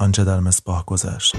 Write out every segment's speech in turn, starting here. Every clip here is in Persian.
آنچه در مصباح گذشت.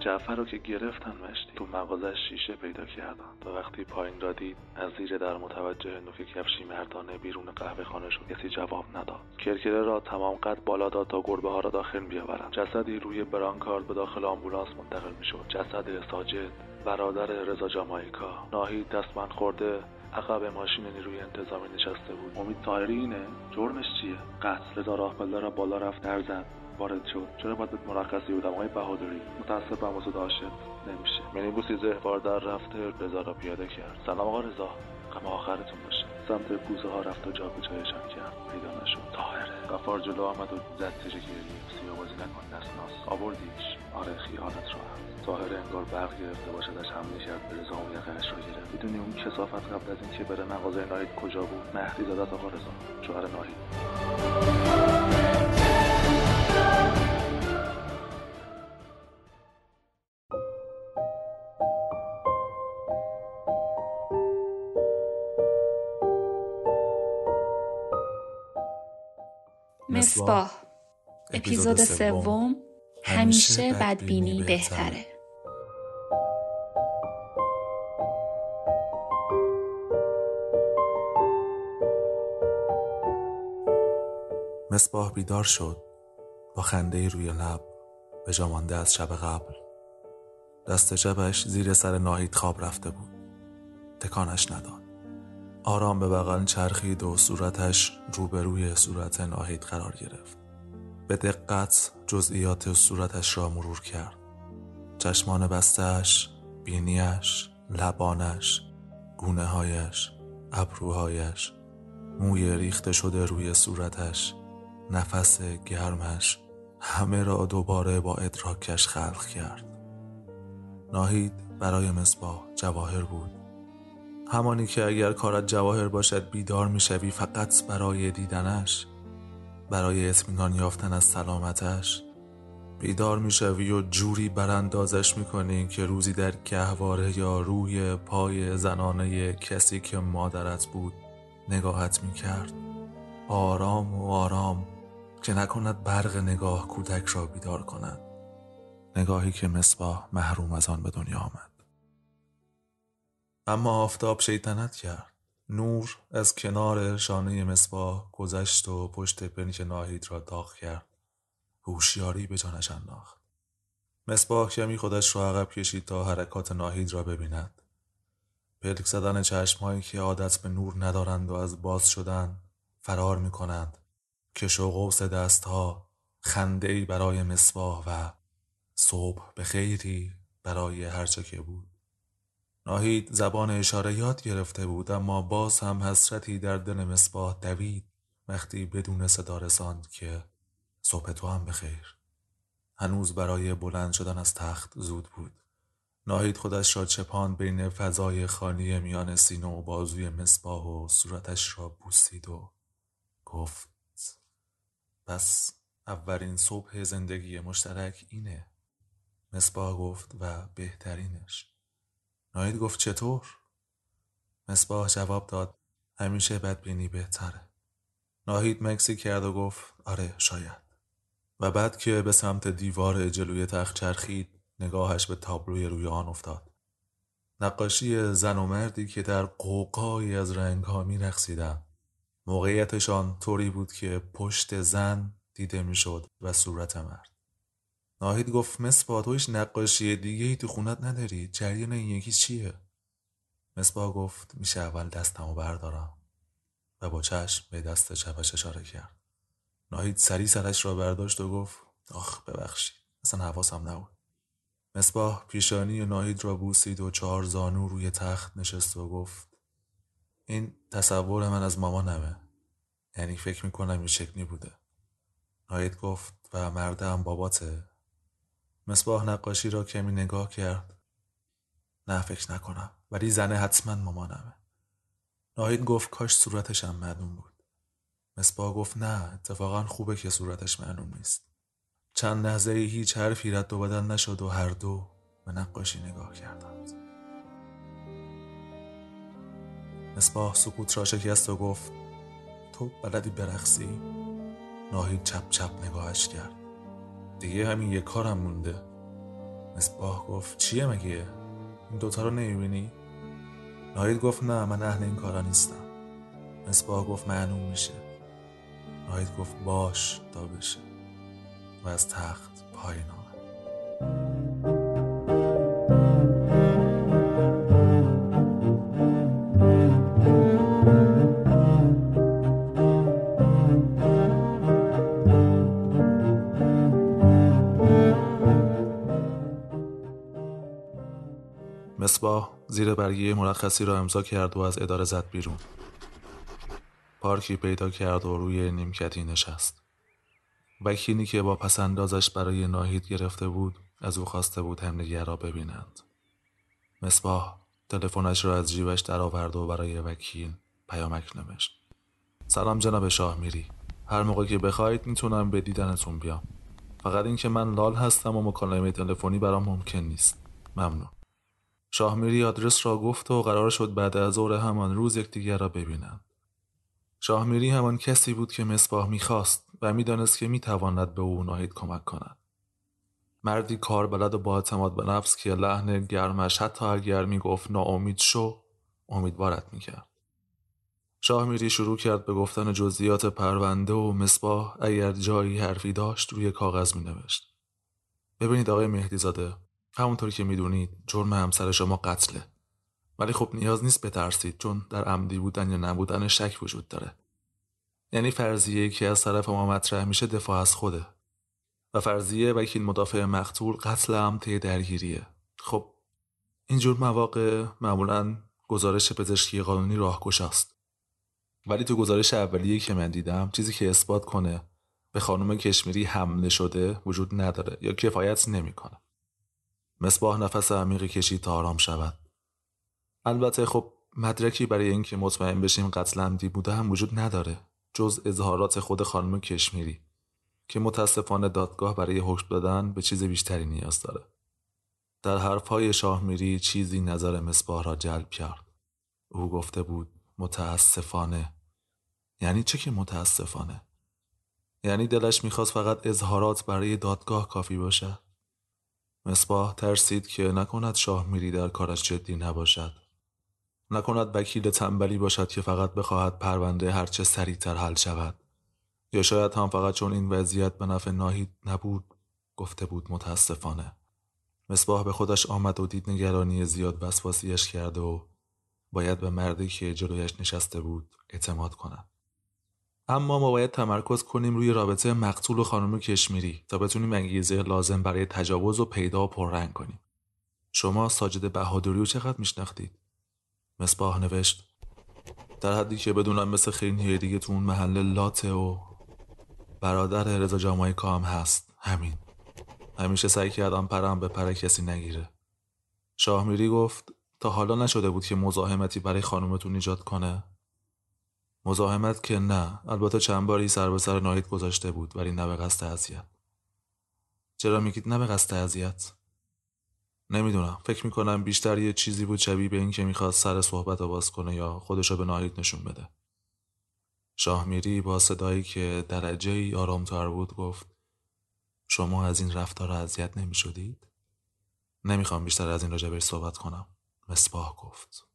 جعفر رو که گرفتن مشتی. تو مغازش شیشه پیدا کردن. و وقتی پایین را دید از زیر در متوجه نوک کفشی مردانه بیرون قهوه خانه شد. کسی جواب نداد. کرکره را تمام قد بالا داد تا گربه ها را داخل بیاورند. جسدی روی برانکارد به داخل آمبولانس منتقل می‌شد. جسد ساجد برادر رضا جامایکا ناهید دستمند خورده عقب ماشین نیروی انتظامی نشسته بود. امید طاهری اینه؟ جرمش چیه؟ قتل. رضا راهپله را بالا رفت در زد وارد شد. چرا باید مرخصی بودم آقای بهادری؟ متاسفم واسه داشت. نمیشه. منیبوسی زهوار در رفته رضا را پیاده کرد. سلام آقا رضا. غم آخرتون باشه. سمت کوزه ها رفت و جابجایشان کرد. پیدا نشد. طاهره. غفار جلو آمد و زد زیر گریه. نکن نسناس آوردیش. آره خیالت را طاهر انگار برق گرفته باشدش حمله کرد به رضا و یقهاش را گرفت. می‌دونی اون کسافت قبل از اینکه بره مغازه ناهید کجا بود؟ مهدی دادت آقا رضا. شوهر ناهید. مصباح. اپیزود سوم. همیشه بدبینی بهتره. مصباح بیدار شد. با خنده روی لب. به جامانده از شب قبل. دست جبش زیر سر ناهید خواب رفته بود. تکانش نداد. آرام به بغل چرخید و صورتش روبروی صورت ناهید قرار گرفت. به دقت جزئیات صورتش را مرور کرد. چشمان بستش، بینیش، لبانش، گونه هایش، ابروهایش موی ریخته شده روی صورتش نفس گرمش همه را دوباره با ادراکش خلق کرد. ناهید برای مصباح جواهر بود. همانی که اگر کارت جواهر باشد بیدار می‌شوی فقط برای دیدنش برای اطمینان یافتن از سلامتش. بیدار می‌شوی و جوری براندازش می‌کنی که روزی در گهواره یا روی پای زنانه کسی که مادرت بود نگاهت می‌کرد. آرام و آرام که نکند برق نگاه کودک را بیدار کند. نگاهی که مصباح محروم از آن به دنیا آمد. اما آفتاب شیطنت کرد. نور از کنار شانه مصباح گذشت و پشت پنک ناهید را داغ کرد. هوشیاری به جانش انداخت. مصباح کمی خودش را عقب کشید تا حرکات ناهید را ببیند. پلک زدن چشمهایی که عادت به نور ندارند و از باز شدن فرار می کنند کش و قوس دستها خنده برای مصباح و صبح به خیری برای هرچه که بود. ناهید زبان اشاره یاد گرفته بود اما باز هم حسرتی در دل مصباح دوید وقتی بدون صدا رساند که صبح تو هم بخیر. هنوز برای بلند شدن از تخت زود بود. ناهید خودش را چپان بین فضای خانی میان سینه و بازوی مصباح و صورتش را بوسید و گفت پس اولین صبح زندگی مشترک اینه. مصباح گفت و بهترینش. ناید گفت چطور؟ مصباح جواب داد همیشه بدبینی بهتره ناهید مکسی کرد و گفت آره شاید و بعد که به سمت دیوار جلوی تخت چرخید نگاهش به تابلوی روی آن افتاد نقاشی زن و مردی که در قوقایی از رنگ ها می رخصیدن. موقعیتشان طوری بود که پشت زن دیده می‌شد و صورت مرد ناهید گفت مصباح تو نقاشی دیگه ای تو خونت نداری؟ جریان این یکی چیه؟ مصباح گفت میشه اول دستمو بردارم. و با چشم به دست چپش اشاره کرد. ناهید سری سرش را برداشت و گفت آخ ببخشید اصلا حواسم نبود. مصباح پیشانی ناهید را بوسید و چهار زانو روی تخت نشست و گفت این تصور من از مامانمه. یعنی فکر می‌کنم این شکلی بوده. ناهید گفت و مردم باباته. مصباح نقاشی را کمی نگاه کرد نه فکر نکنم. ولی زنه حتما مامانمه. ناهید گفت کاش صورتش هم معلوم بود. مصباح گفت نه اتفاقا خوبه که صورتش معلوم نیست. چند لحظه هیچ حرفی رد و بدل نشد و هر دو به نقاشی نگاه کردند. مصباح سکوت را شکست و گفت تو بلدی برقصی؟ ناهید چپ چپ نگاهش کرد. دیگه همین یک کارم مونده. مصباح گفت چیه مگه؟ این دوتا رو نمی‌بینی؟ ناهید گفت نه من اهل این کارا نیستم. مصباح گفت معلوم میشه. ناهید گفت باش تا بشه. و از تخت پایین مصباح زیر برگی مرخصی را امضا کرد و از اداره زد بیرون. پارکی پیدا کرد و روی نیمکتی نشست. وکیلی که با پسندازش برای ناهید گرفته بود از او خواسته بود همدیگر را ببینند. مصباح تلفنش را از جیبش درآورد و برای وکیل پیامک نوشت. سلام جناب شاه میری. هر موقع که بخواید می‌تونم به دیدنتون بیام. فقط اینکه من لال هستم و مکالمه تلفنی برام ممکن نیست. ممنون. شاهمیری آدرس را گفت و قرار شد بعد از ظهر همان روز یکدیگر را ببینند. شاهمیری همان کسی بود که مصباح می‌خواست و می‌دانست که می‌تواند به او ناهید کمک کند. مردی کار بلد و با اعتماد به نفس که لحن گرمش حتی اگر می‌گفت ناامید شو امیدوارت می‌کرد. شاهمیری شروع کرد به گفتن جزئیات پرونده و مصباح اگر جایی حرفی داشت روی کاغذ مینوشت. ببینید آقای مهدیزاده همونطور که می‌دونید جرم همسر شما قتله. ولی خب نیاز نیست بترسید چون در عمدی بودن یا نبودن شک وجود داره. یعنی فرضیه که از طرف ما مطرح میشه دفاع از خوده. و فرضیه وکیل مدافع مقتول قتل عمد درگیریه. خب اینجور مواقع معمولا گزارش پزشکی قانونی راهگشاست ولی تو گزارش اولیه که من دیدم چیزی که اثبات کنه به خانم کشمیری حمله شده وجود نداره یا کفایت نمی‌کنه. مصباح نفس عمیقی کشید تا آرام شود. البته خب مدرکی برای اینکه مطمئن بشیم قتل عمدی بوده هم وجود نداره جز اظهارات خود خانم کشمیری که متاسفانه دادگاه برای حکم دادن به چیز بیشتری نیاز داره. در حرفهای شاهمیری چیزی نظر مصباح را جلب کرد. او گفته بود متاسفانه. یعنی چه که متاسفانه؟ یعنی دلش می‌خواست فقط اظهارات برای دادگاه کافی باشد مصباح ترسید که نکند شاه میری در کارش جدی نباشد. نکند وکیل تنبلی باشد که فقط بخواهد پرونده هرچه سریعتر حل شود. یا شاید هم فقط چون این وضعیت به نفع ناهید نبود گفته بود متاسفانه. مصباح به خودش آمد و دید نگرانی زیاد وسواسیش کرده و باید به مردی که جلویش نشسته بود اعتماد کند. اما ما باید تمرکز کنیم روی رابطه مقتول و خانم کشمیری تا بتونیم انگیزه لازم برای تجاوز و پیدا و پررنگ کنیم. شما ساجد بهادری رو چقدر میشناختید؟ مصباح نوشت در حدی که بدونم مثل خیلی دیگه تو اون محله لاته و برادر رضا جامعه کام هست همین همیشه سعی کردم پرم به پر کسی نگیره شاهمیری گفت تا حالا نشده بود که مزاحمتی برای خانومتون ایجاد کنه مزاحمت که نه. البته چند باری سر به سر ناهید گذاشته بود ولی نه به قصد اذیت. چرا میگید نه به قصد اذیت؟ نمی‌دونم. فکر می‌کنم بیشتر یه چیزی بود شبیه به این که می‌خواد سر صحبت باز کنه یا خودشو به ناهید نشون بده. شاهمیری با صدایی که درجه ای آرامتر بود گفت شما از این رفتار اذیت نمی‌شدید؟ نمی‌خوام بیشتر از این راجبش صحبت کنم. مصباح گفت.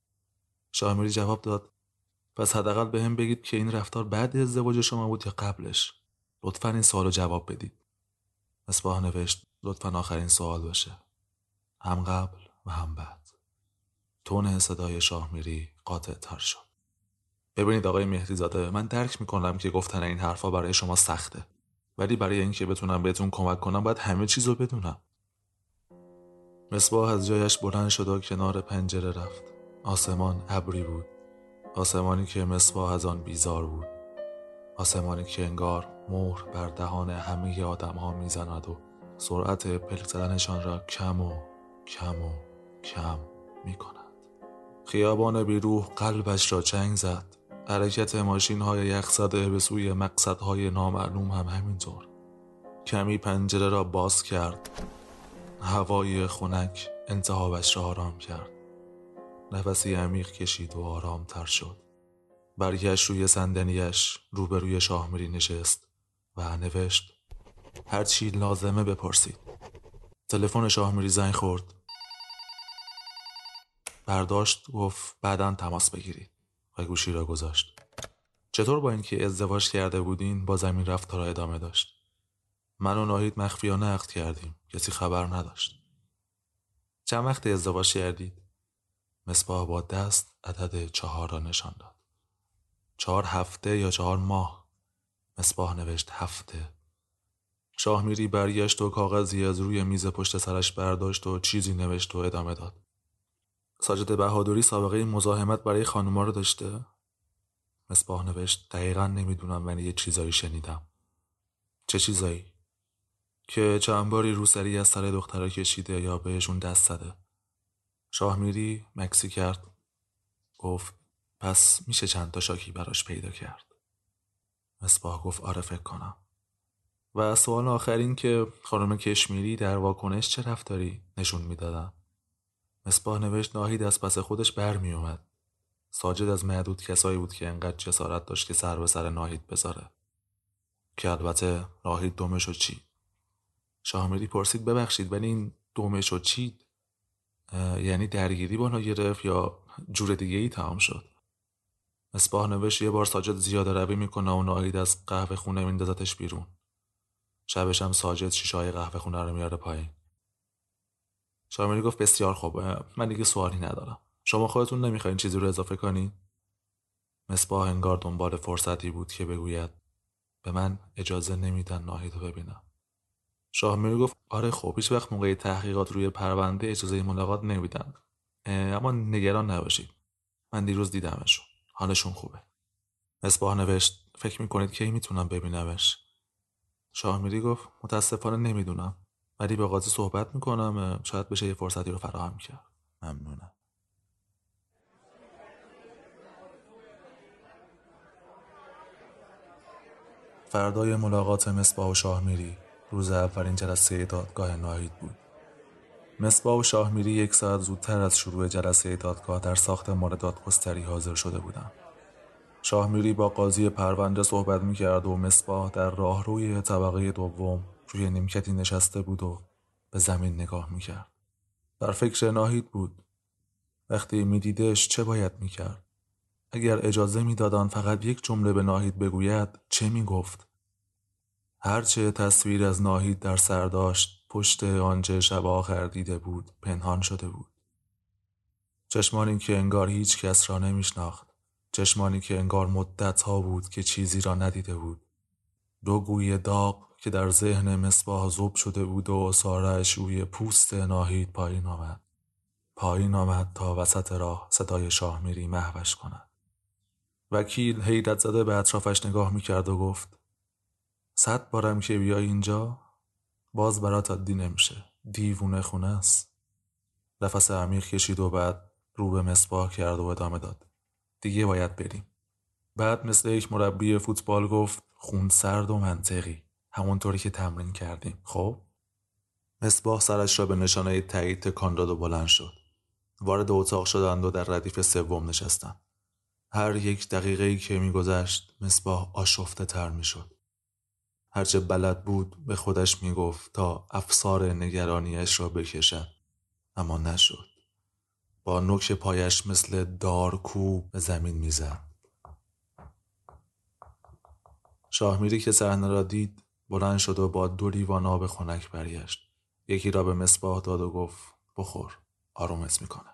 شاهمیری جواب داد پس حداقل به هم بگید که این رفتار بعد ازدواج شما بود یا قبلش؟ لطفا این سوال جواب بدید. مصباح نوشت لطفا آخرین سوال باشه. هم قبل و هم بعد. تون صدای شاه میری قاطع تر شد. ببینید آقای مهدی زاده من درک می‌کنم که گفتن این حرفا برای شما سخته. ولی برای اینکه بتونم بهتون کمک کنم باید همه چیز رو بدونم. مصباح از جایش بلند شد و کنار پنجره رفت. آسمان ابری بود. آسمانی که مصباح از آن بیزار بود. آسمانی که انگار مهر بر دهان همه آدم ها می‌زند و سرعت پلک زدنشان را کم و کم و کم می کند. خیابان بیروح قلبش را چنگ زد. حرکت ماشین های یخزده به سوی مقصدهای نامعلوم هم همینطور. کمی پنجره را باز کرد. هوای خنک انتهابش را آرام کرد. نفسی عمیق کشید و آرامتر شد. برگشت روی صندلیاش روبروی شاهمیری نشست و نوشت هر چی لازمه بپرسید. تلفن شاه زنگ خورد. برداشت گفت بعدا تماس بگیرید. و گوشی را گذاشت. چطور با اینکه ازدواج کرده بودین با زمین رفت را ادامه داشت؟ من و ناهید مخفیانه عقد کردیم کسی خبر نداشت. چند وقت ازدواج کردید؟ مصباح با دست عدد چهار را نشان داد. چهار هفته یا چهار ماه؟ مصباح نوشت هفته. شاه میری برگشت و کاغذی از روی میز پشت سرش برداشت و چیزی نوشت و ادامه داد. ساجد بهادری سابقه مزاحمت برای خانوما رو داشته؟ مصباح نوشت دقیقا نمی‌دونم ولی یه چیزایی شنیدم. چه چیزایی؟ که چند باری روسری از سر دخترها کشیده یا بهشون دست زده. شاه میری مکسی کرد. گفت پس میشه چند تا شاکی براش پیدا کرد. مصباح گفت آره فکر کنم. و سوال آخر این که خانم کشمیری در واکنش چه رفتاری نشون می‌دادن؟ مصباح نوشت ناهید از پس خودش برمی اومد ساجد از معدود کسایی بود که انقدر جسارت داشت که سر به سر ناهید بذاره. که البته ناهید دومش و چید شاهمیری پرسید ببخشید ولی این دومش و چید یعنی درگیری با گرفت یا جور دیگه ای تمام شد؟ مصباح نوشت یه بار ساجد زیاده روی می‌کنه و ناهید از قهوه خونه میندازتش بیرون. شبش هم ساجد شیشه های قهوه خونه رو میاره پایین. شارمری گفت بسیار خوب من دیگه سوالی ندارم. شما خودتون نمی‌خواین چیزی رو اضافه کنین؟ مصباح انگار دنبال فرصتی بود که بگوید به من اجازه نمیدن ناهید رو ببینم. شاه گفت آره خب هیچ وقت موقع تحقیقات روی پرونده اجازه ملاقات نمیدن. اما نگران نباشید. من دیروز دیدمشون. حالشون خوبه. مصباح نوشت فکر می‌کنید کی می‌تونم ببینمش؟ شاه گفت متاسفانه نمی‌دونم. ولی به قاضی صحبت می‌کنم شاید بشه یه فرصتی رو فراهم کرد. ممنونم. فردای ملاقات مصباح و شاه میری. روز اولین جلسه دادگاه ناهید بود مصباح و شاه میری یک ساعت زودتر از شروع جلسه دادگاه در ساختمان دادگستری حاضر شده بودند شاهمیری با قاضی پرونده صحبت می‌کرد و مصباح در راهروی طبقه دوم روی نیمکتی نشسته بود و به زمین نگاه می‌کرد. در فکر ناهید بود. وقتی میدیدش چه باید می‌کرد؟ اگر اجازه می‌دادند فقط یک جمله به ناهید بگوید چه می‌گفت؟ هرچه تصویر از ناهید در سر داشت پشت آنچه شب آخر دیده بود پنهان شده بود. چشمانی که انگار هیچ کس را نمیشناخت. چشمانی که انگار مدت ها بود که چیزی را ندیده بود. دو گوی داغ که در ذهن مصباح زوب شده بود و سارش روی پوست ناهید پایین آمد. پایین آمد تا وسط راه صدای شاه میری محوش کند. وکیل حیرت زده به اطرافش نگاه می‌کرد و گفت صد بارم که بیای اینجا باز برات عادی نمیشه. دیوونه خونه است. نفس عمیق کشید و بعد رو به مصباح کرد و ادامه داد. دیگه باید بریم. بعد مثل یک مربی فوتبال گفت خون سرد و منطقی. همونطوری که تمرین کردیم. خب؟ مصباح سرش را به نشانه تایید تکان داد و بلند شد. وارد اتاق شدند و در ردیف سوم نشستند. هر یک دقیقه ای که میگذشت مصباح آشفته تر می‌شد. هرچه بلد بود به خودش می‌گفت تا افسار نگرانیش را بکشد. اما نشد. با نوک پایش مثل دارکو به زمین می‌زد. شاهمیری که صحنه را دید بلند شد و با دو لیوان آب خنک برگشت. یکی را به مصباح داد و گفت بخور آرومت می‌کنه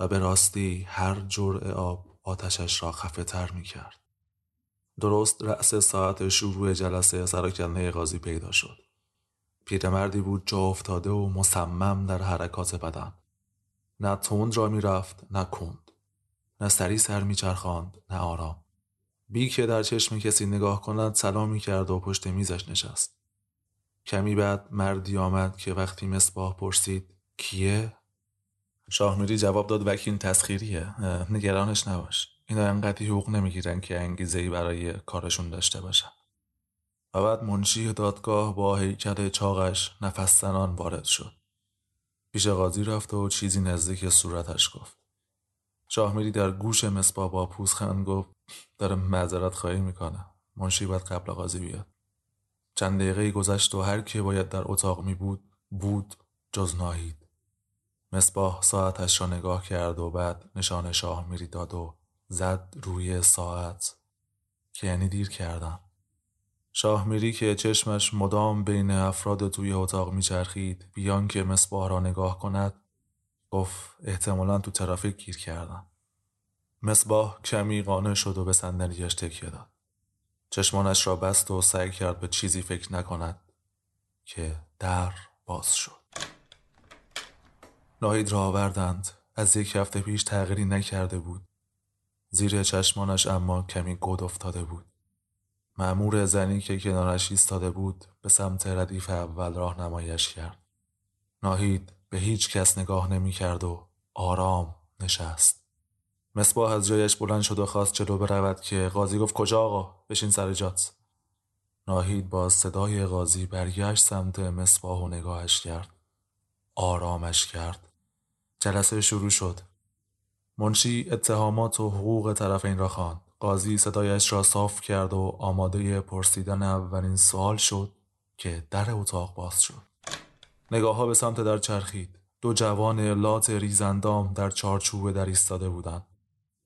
و به راستی هر جرعه آب آتشش را خفه تر می کرد. درست رأس ساعت شروع جلسه سراکنه قاضی پیدا شد. پیرمردی بود جا افتاده و مصمم در حرکات بدن. نه تند را می‌رفت نه کند. نه سری سر میچرخاند نه آرام. بی که در چشم کسی نگاه کند سلام می‌کرد و پشت میزش نشست. کمی بعد مردی آمد که وقتی مصباح پرسید کیه؟ شاهمیری جواب داد وکیل تسخیریه. نگرانش نباش. اینا انقدر حقوق نمی‌گیرن که انگیزه ای برای کارشون داشته باشن. و بعد منشی دادگاه با هیکل چاقش نفس وارد شد. پیش قاضی رفت و چیزی نزدیک صورتش گفت. شاهمیری در گوش مصبا با پوزخند گفت داره معذرت خواهی می‌کنه منشی باید قبل قاضی بیاد. چند دقیقه گذشت و هر که باید در اتاق می بود بود جز ناهید. مصباح ساعتش را نگاه کرد و بعد نشان شاه میری داد و زد روی ساعت که یعنی دیر کردم. شاه میری که چشمش مدام بین افراد توی اتاق میچرخید بیان که مصباح را نگاه کند گفت احتمالا تو ترافیک گیر کردم. مصباح کمی قانع شد و به صندلیاش تکیه داد. چشمانش را بست و سعی کرد به چیزی فکر نکند که در باز شد. ناهید را آوردند. از یک هفته پیش تغییری نکرده بود. زیر چشمانش اما کمی گود افتاده بود. معمور زنی که کنارش ایستاده بود به سمت ردیف اول راه نمایش کرد. ناهید به هیچ کس نگاه نمی کرد و آرام نشست. مصباح از جایش بلند شد و خواست جلو برود که قاضی گفت کجا آقا؟ بشین سر جات. ناهید با صدای قاضی برگشت سمت مصباح و نگاهش کرد. آرامش کرد. جلسه شروع شد. منشی اتهامات و حقوق طرفین را خواند. قاضی صدایش را صاف کرد و آماده پرسیدن اولین سوال شد که در اتاق باز شد. نگاه ها به سمت در چرخید. دو جوان لات ریزندام در چارچوب در ایستاده بودند.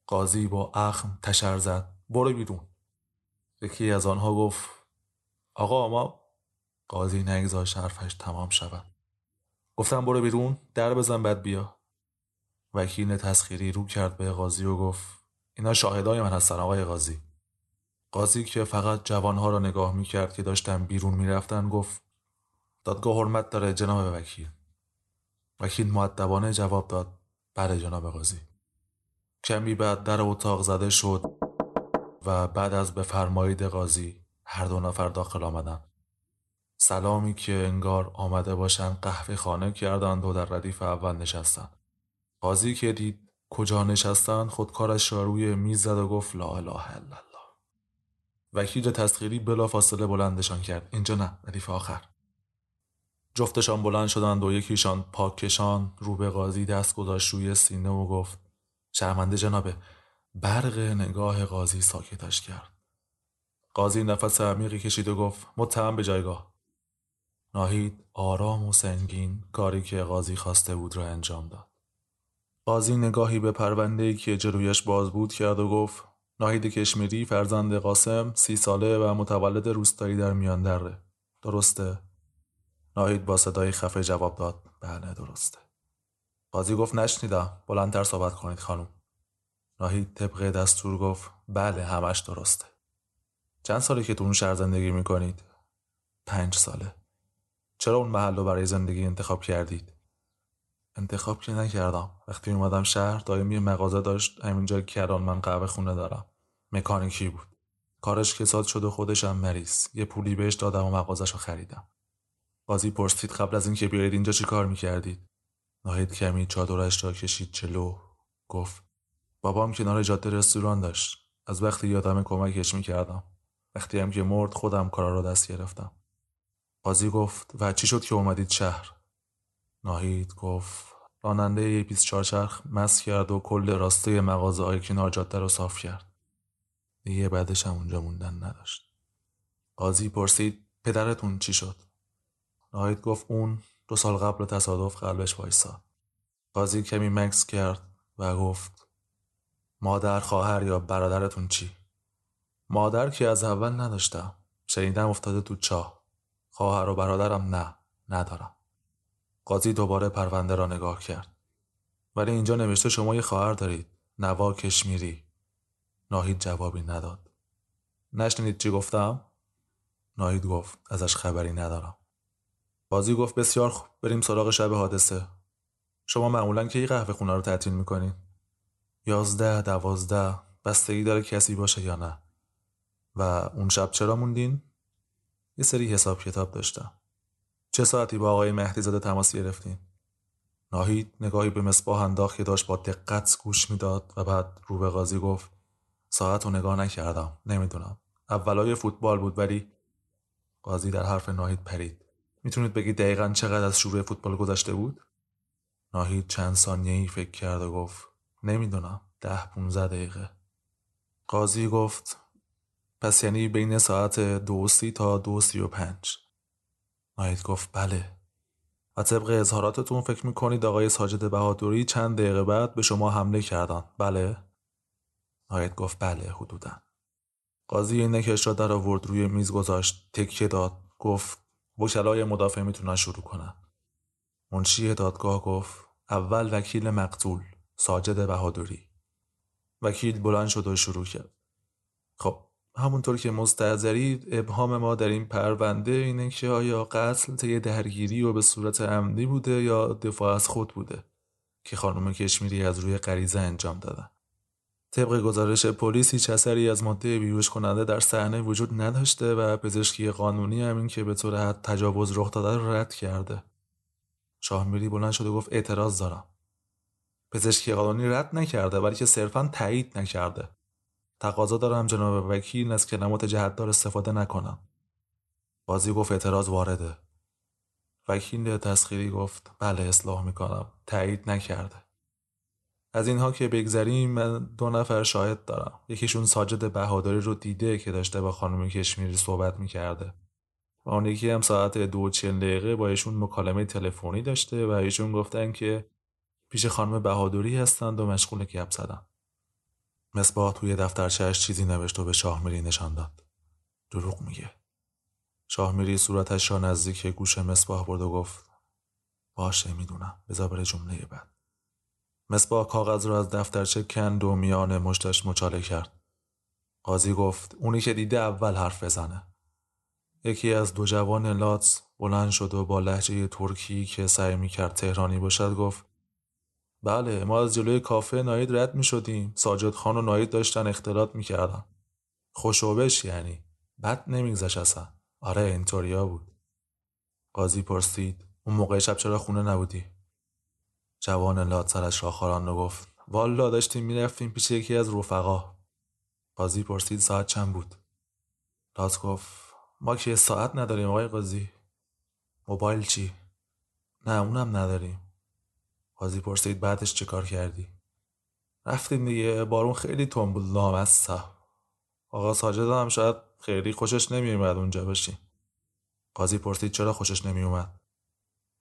قاضی با اخم تشر زد. برو بیرون. یکی از آنها گفت آقا ما قاضی نگذاشت حرفش تمام شود. گفتم برو بیرون در بزن بد بیا. وکیل تسخیری رو کرد به قاضی و گفت اینا شاهدای من هستن آقای قاضی. قاضی که فقط جوانها را نگاه می کرد که داشتن بیرون می رفتن گفت دادگاه حرمت داره جناب وکیل. وکیل معدبانه جواب داد بله جناب قاضی. کمی بعد در اتاق زده شد و بعد از بفرمایید قاضی هر دو نفر داخل آمدند سلامی که انگار آمده باشند قهوه خانه کردند و در ردیف اول نشستند قاضی که دید کجا نشستند خودکارش را روی میز زد و گفت لا اله الا الله. وکیل تسخیری بلا فاصله بلندشان کرد. اینجا نه ردیف آخر. جفتشان بلند شدند و یکیشان پاکشان رو به قاضی دست گذاشت روی سینه و گفت شرمنده جنابه برق نگاه قاضی ساکتش کرد. قاضی نفس عمیقی کشید و گفت متهم به جایگاه. ناهید آرام و سنگین کاری که قاضی خواسته بود را انجام داد. قاضی نگاهی به پرونده که جلویش باز بود کرد و گفت ناهید کشمیری فرزند قاسم سی ساله و متولد روستایی در میان دره. درسته؟ ناهید با صدای خفه جواب داد. بله درسته. قاضی گفت نشنیدم. بلندتر صحبت کنید خانم. ناهید طبق دستور گفت بله همش درسته. چند سالی که تو اون شهر زندگی می‌کنید؟ پنج ساله. چرا اون محل رو برای زندگی انتخاب کردید؟ انتخاب که نکردم. وقتی اومدم شهر دائمی یه مغازه داشت. همینجا کران من قهوه خونه دارم. مکانیکی بود. کارش کساد شد و خودش هم مریض. یه پولی بهش دادم و مغازش رو خریدم. قاضی پرسید قبل از اینکه بیایید اینجا چی کار می‌کردید؟ ناهید کمی چادرش را کشید چلو گفت بابام کنار جاده رستوران داشت. از وقتی یادم کمکش می‌کردم. وقتی هم که مرد خودم کارا رو دست گرفتم. قاضی گفت و چی شد که اومدید شهر؟ ناهید گفت راننده یه 24 چرخ مس کرد و کل راسته مغازه های کنار جاده رو صاف کرد. دیگه بعدش هم اونجا موندن نداشت. قاضی پرسید پدرتون چی شد؟ ناهید گفت اون دو سال قبل تصادف قلبش وایساد قاضی کمی مکس کرد و گفت مادر خواهر یا برادرتون چی؟ مادر که از اول نداشتم. شنیدم افتاده تو چاه. خواهر و برادرم نه ندارم. قاضی دوباره پرونده را نگاه کرد. ولی اینجا نوشته شما یه خواهر دارید نوا کشمیری. ناهید جوابی نداد. نشنید چی گفتم؟ ناهید گفت ازش خبری ندارم. قاضی گفت بسیار خوب بریم سراغ شب حادثه. شما معمولا کی قهوه خونه رو تعطیل می‌کنین؟ یازده دوازده بستگی داره کسی باشه یا نه. و اون شب چرا موندین؟ یه سری حساب کتاب داشتم. چه ساعتی با آقای مهدی زاده تماس گرفتین؟ ناهید نگاهی به مصباح انداخت که داشت با دقت گوش می‌داد و بعد رو به قاضی گفت ساعت رو نگاه نکردم نمی‌دونم. اولای فوتبال بود ولی قاضی در حرف ناهید پرید. می‌تونید بگید دقیقا چقدر از شروع فوتبال گذشته بود؟ ناهید چند ثانیه ای فکر کرد و گفت نمی‌دونم ده پونزه دقیقه. قاضی گفت پس یعنی بین ساعت دو سی تا دو سی و پنج. ناهید گفت بله. و طبق اظهاراتتون فکر می‌کنید آقای ساجد بهادری چند دقیقه بعد به شما حمله کردن؟ بله؟ ناهید گفت بله حدودا. قاضی اینکش را در آورد روی میز گذاشت تکیه داد گفت وکلای مدافع می‌تونن شروع کنن. منشی دادگاه گفت اول وکیل مقتول ساجد بهادری. وکیل بلند شد و شروع کرد. خب همونطور که مستعذرید ابهام ما در این پرونده اینه که آیا قتل طی درگیری و به صورت عمدی بوده یا دفاع از خود بوده که خانم کشمیری از روی غریزه انجام دادن. طبق گزارش پلیس هیچ اثری از ماده بیهوش کننده در صحنه وجود نداشته و پزشکی قانونی همین که به طور حد تجاوز رخ داده رو رد کرده. شاهمیری بلند شد و گفت اعتراض دارم. پزشکی قانونی رد نکرده ولی که صرفا تایید نکرده. تقاضا دارم جناب وکیل از کلمات جهتدار استفاده نکنم. بازی گفت اعتراض وارده. وکیل تسخیری گفت بله اصلاح می‌کنم. تایید نکرده. از اینها که بگذریم من دو نفر شاهد دارم. یکیشون ساجد بهادری رو دیده که داشته با خانم کشمیری صحبت می‌کرده. و اون یکی هم ساعت دو چل دقیقه با ایشون مکالمه تلفنی داشته و ایشون گفتن که پیش خانم بهادری هستند و مشغول گپ زدن. مصباح توی دفترچهش چیزی نوشت و به شاهمیری نشان داد. دروغ میگه. شاهمیری صورتش را نزدیک گوش مصباح برد و گفت باشه می‌دونم. بذار بره جمله بعد. مصباح کاغذ را از دفترچه کند و میان مشتش مچاله کرد. قاضی گفت اونی که دیده اول حرف بزنه. یکی از دو جوان لاتس بلند شد و با لحجه ترکی که سعی می‌کرد تهرانی باشد گفت بله ما از جلوی کافه ناید رد می شدیم ساجد خان و ناید داشتن اختلاط می کردن خوشوبش یعنی. بد نمیگذش اصلا. آره اینطوریا بود. قاضی پرسید. اون موقع شب چرا خونه نبودی؟ جوان لات سرش را خاران گفت والا داشتیم می‌رفتیم پیش یکی از رفقا. قاضی پرسید ساعت چند بود؟ لات گفت ما که ساعت نداریم آقای قاضی. موبایل چی؟ نه اونم نداریم. قاضی پرسید بعدش چه کار کردی؟ رفتیم دیگه بارون خیلی بود لامصب آقا ساجد هم شاید خیلی خوشش نمیومد اونجا باشی قاضی پرسید چرا خوشش نمیومد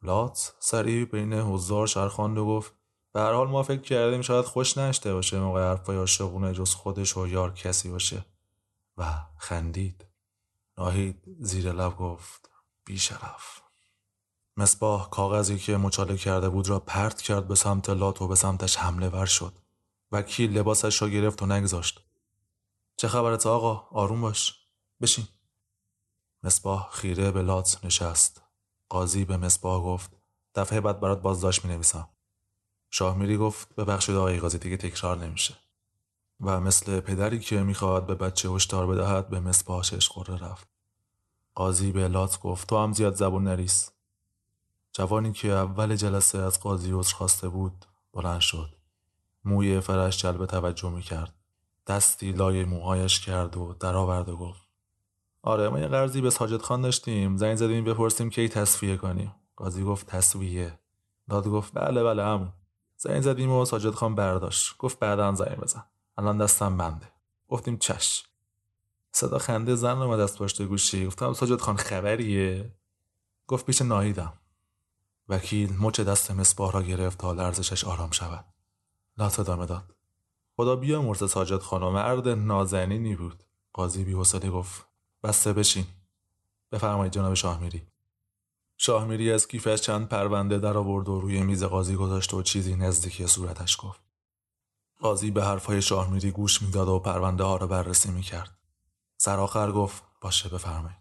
لات سریع بین حضار شرخاند و گفت به هر حال ما فکر کردیم شاید خوش نشته باشه موقع حرفای عاشقونه جز خودش و یار کسی باشه. و خندید. ناهید زیر لب گفت بیشرف. مصباح کاغذی که مچاله کرده بود را پرت کرد به سمت لات و به سمتش حمله ور شد. وکیل لباسش را گرفت و نگذاشت. چه خبرت آقا؟ آروم باش. بشین. مصباح خیره به لات نشست. قاضی به مصباح گفت دفعه بعد برات بازداشت می نویسم شاهمیری گفت ببخشید آقای قاضی دیگه تکرار نمیشه. و مثل پدری که می‌خواهد به بچه هشدار بدهد به مصباح قره رفت. قاضی به لات گفت تو هم زیاد زبون نریس جوانی که اول جلسه از قاضی عذر خواسته بود بلند شد. موی فرش جلب توجه می کرد دستی لای موهایش کرد و درآورد و گفت آره ما یه قرضی به ساجد خان داشتیم. زنگ زدیم بپرسیم کی تصفیه کنیم. قاضی گفت تصویه داد گفت بله بله همون. زنگ زدیم و ساجد خان برداشت. گفت بعدا زنگ بزن. الان دستم بنده. گفتیم چش. صدا خنده زن اومد از پشت گوشی. گفتم ساجد خان خبریه؟ گفت پیش ناهیدم. وکیل مچ دست مصباح را گرفت تا لرزشش آرام شود. لات ادامه داد. خدا بیا مرز ساجد خانم مرد نازنینی بود. قاضی بی گفت بسته بشین. بفرمایید جناب شاهمیری. شاهمیری از کیفش چند پرونده در آورد و روی میز قاضی گذاشت و چیزی نزدیکی صورتش گفت. قاضی به حرفهای شاهمیری گوش می‌داد و پرونده ها را بررسی می‌کرد. سرآخر گفت باشه بفرمایید.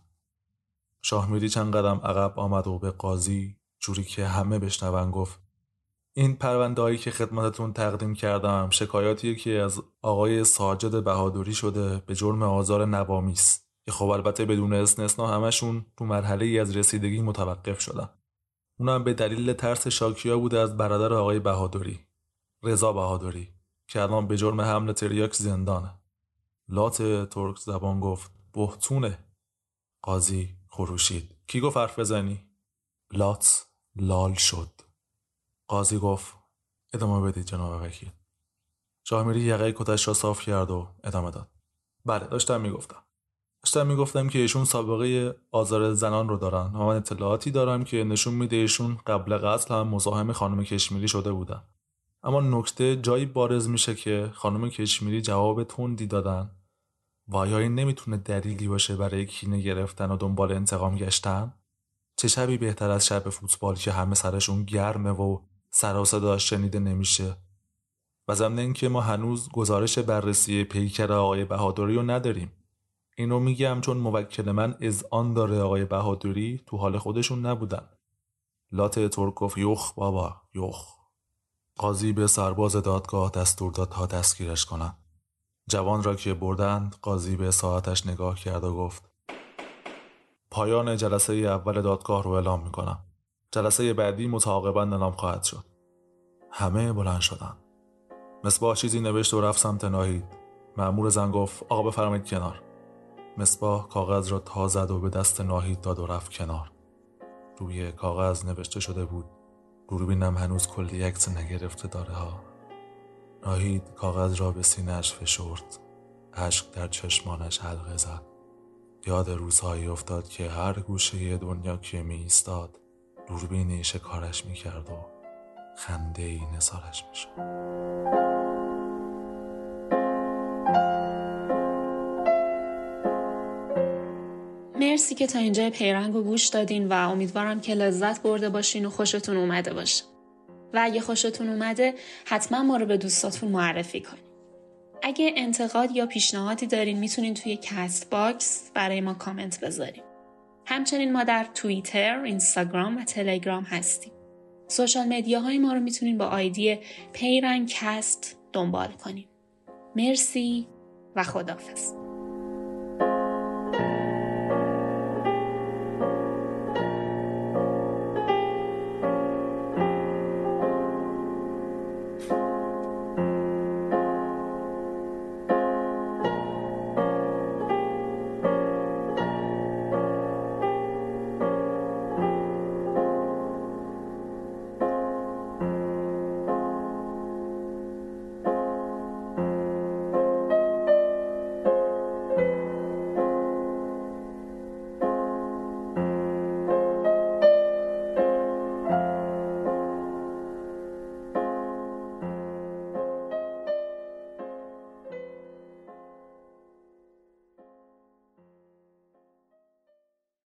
شاهمیری چند قدم عقب آمد و به قاضی جوری که همه بشنون گفت این پروندهایی که خدمتتون تقدیم کردم شکایاتیه که از آقای ساجد بهادری شده به جرم آزار نوامیس که خب البته بدون استثنا همشون تو مرحله ای از رسیدگی متوقف شدن. اونم به دلیل ترس شاکیا بوده از برادر آقای بهادری رضا بهادری که الان به جرم حمل تریاک زندانه. لات ترک زبان گفت بهتونه. قاضی خروشید. کی گفت حرف بزنی؟ لات. لال شد. قاضی گفت ادامه بدید جناب وکیل. شاهمیری یقه کتش را صاف کرد و ادامه داد. بله داشتم می‌گفتم. داشتم می‌گفتم که ایشون سابقه آزار زنان رو دارن و من اطلاعاتی دارم که نشون میده ایشون قبل قتل هم مزاحم خانم کشمیری شده بودن. اما نکته جایی بارز میشه که خانم کشمیری جواب تندی دادن. و آیا این نمی‌تونه دلیلی باشه برای کینه گرفتن و دنبال انتقام گشتن؟ چه شبی بهتر از شب فوتبال که همه سرشون گرمه و سر صداش شنیده نمیشه؟ و ضمن اینکه ما هنوز گزارش بررسی پیکر آقای بهادری رو نداریم. اینو میگم چون موکل من از آن داره آقای بهادری تو حال خودشون نبودن. لات ترکوف یخ بابا یخ. قاضی به سرباز دادگاه دستور داد تا دستگیرش کنند جوان را که بردند قاضی به ساعتش نگاه کرد و گفت پایان جلسه اول دادگاه رو اعلام می‌کنم. جلسه بعدی متعاقبا اعلام خواهد شد. همه بلند شدند مصباح چیزی نوشت و رفت سمت ناهید. معمور زن گفت آقا بفرمایید کنار. مصباح کاغذ را تا زد و به دست ناهید داد و رفت کنار. روی کاغذ نوشته شده بود. دوربینم هنوز کلی عکس نگرفته داره ها. ناهید کاغذ را به سینهش فشرد. اشک در چشمانش حلقه زد. یاد روزهایی افتاد که هر گوشه دنیا که می ایستاد دوربینی شکارش می کرد و خنده ای نسارش می شد. مرسی که تا اینجا پیرنگ و گوش دادین و امیدوارم که لذت برده باشین و خوشتون اومده باشه. و اگه خوشتون اومده حتما ما رو به دوستاتون معرفی کنین. اگه انتقاد یا پیشنهادی دارین می‌تونین توی کست باکس برای ما کامنت بذارین. همچنین ما در توییتر، اینستاگرام و تلگرام هستیم. social media های ما رو می‌تونین با آیدی پیرنگ کست دنبال کنین. مرسی و خدافز.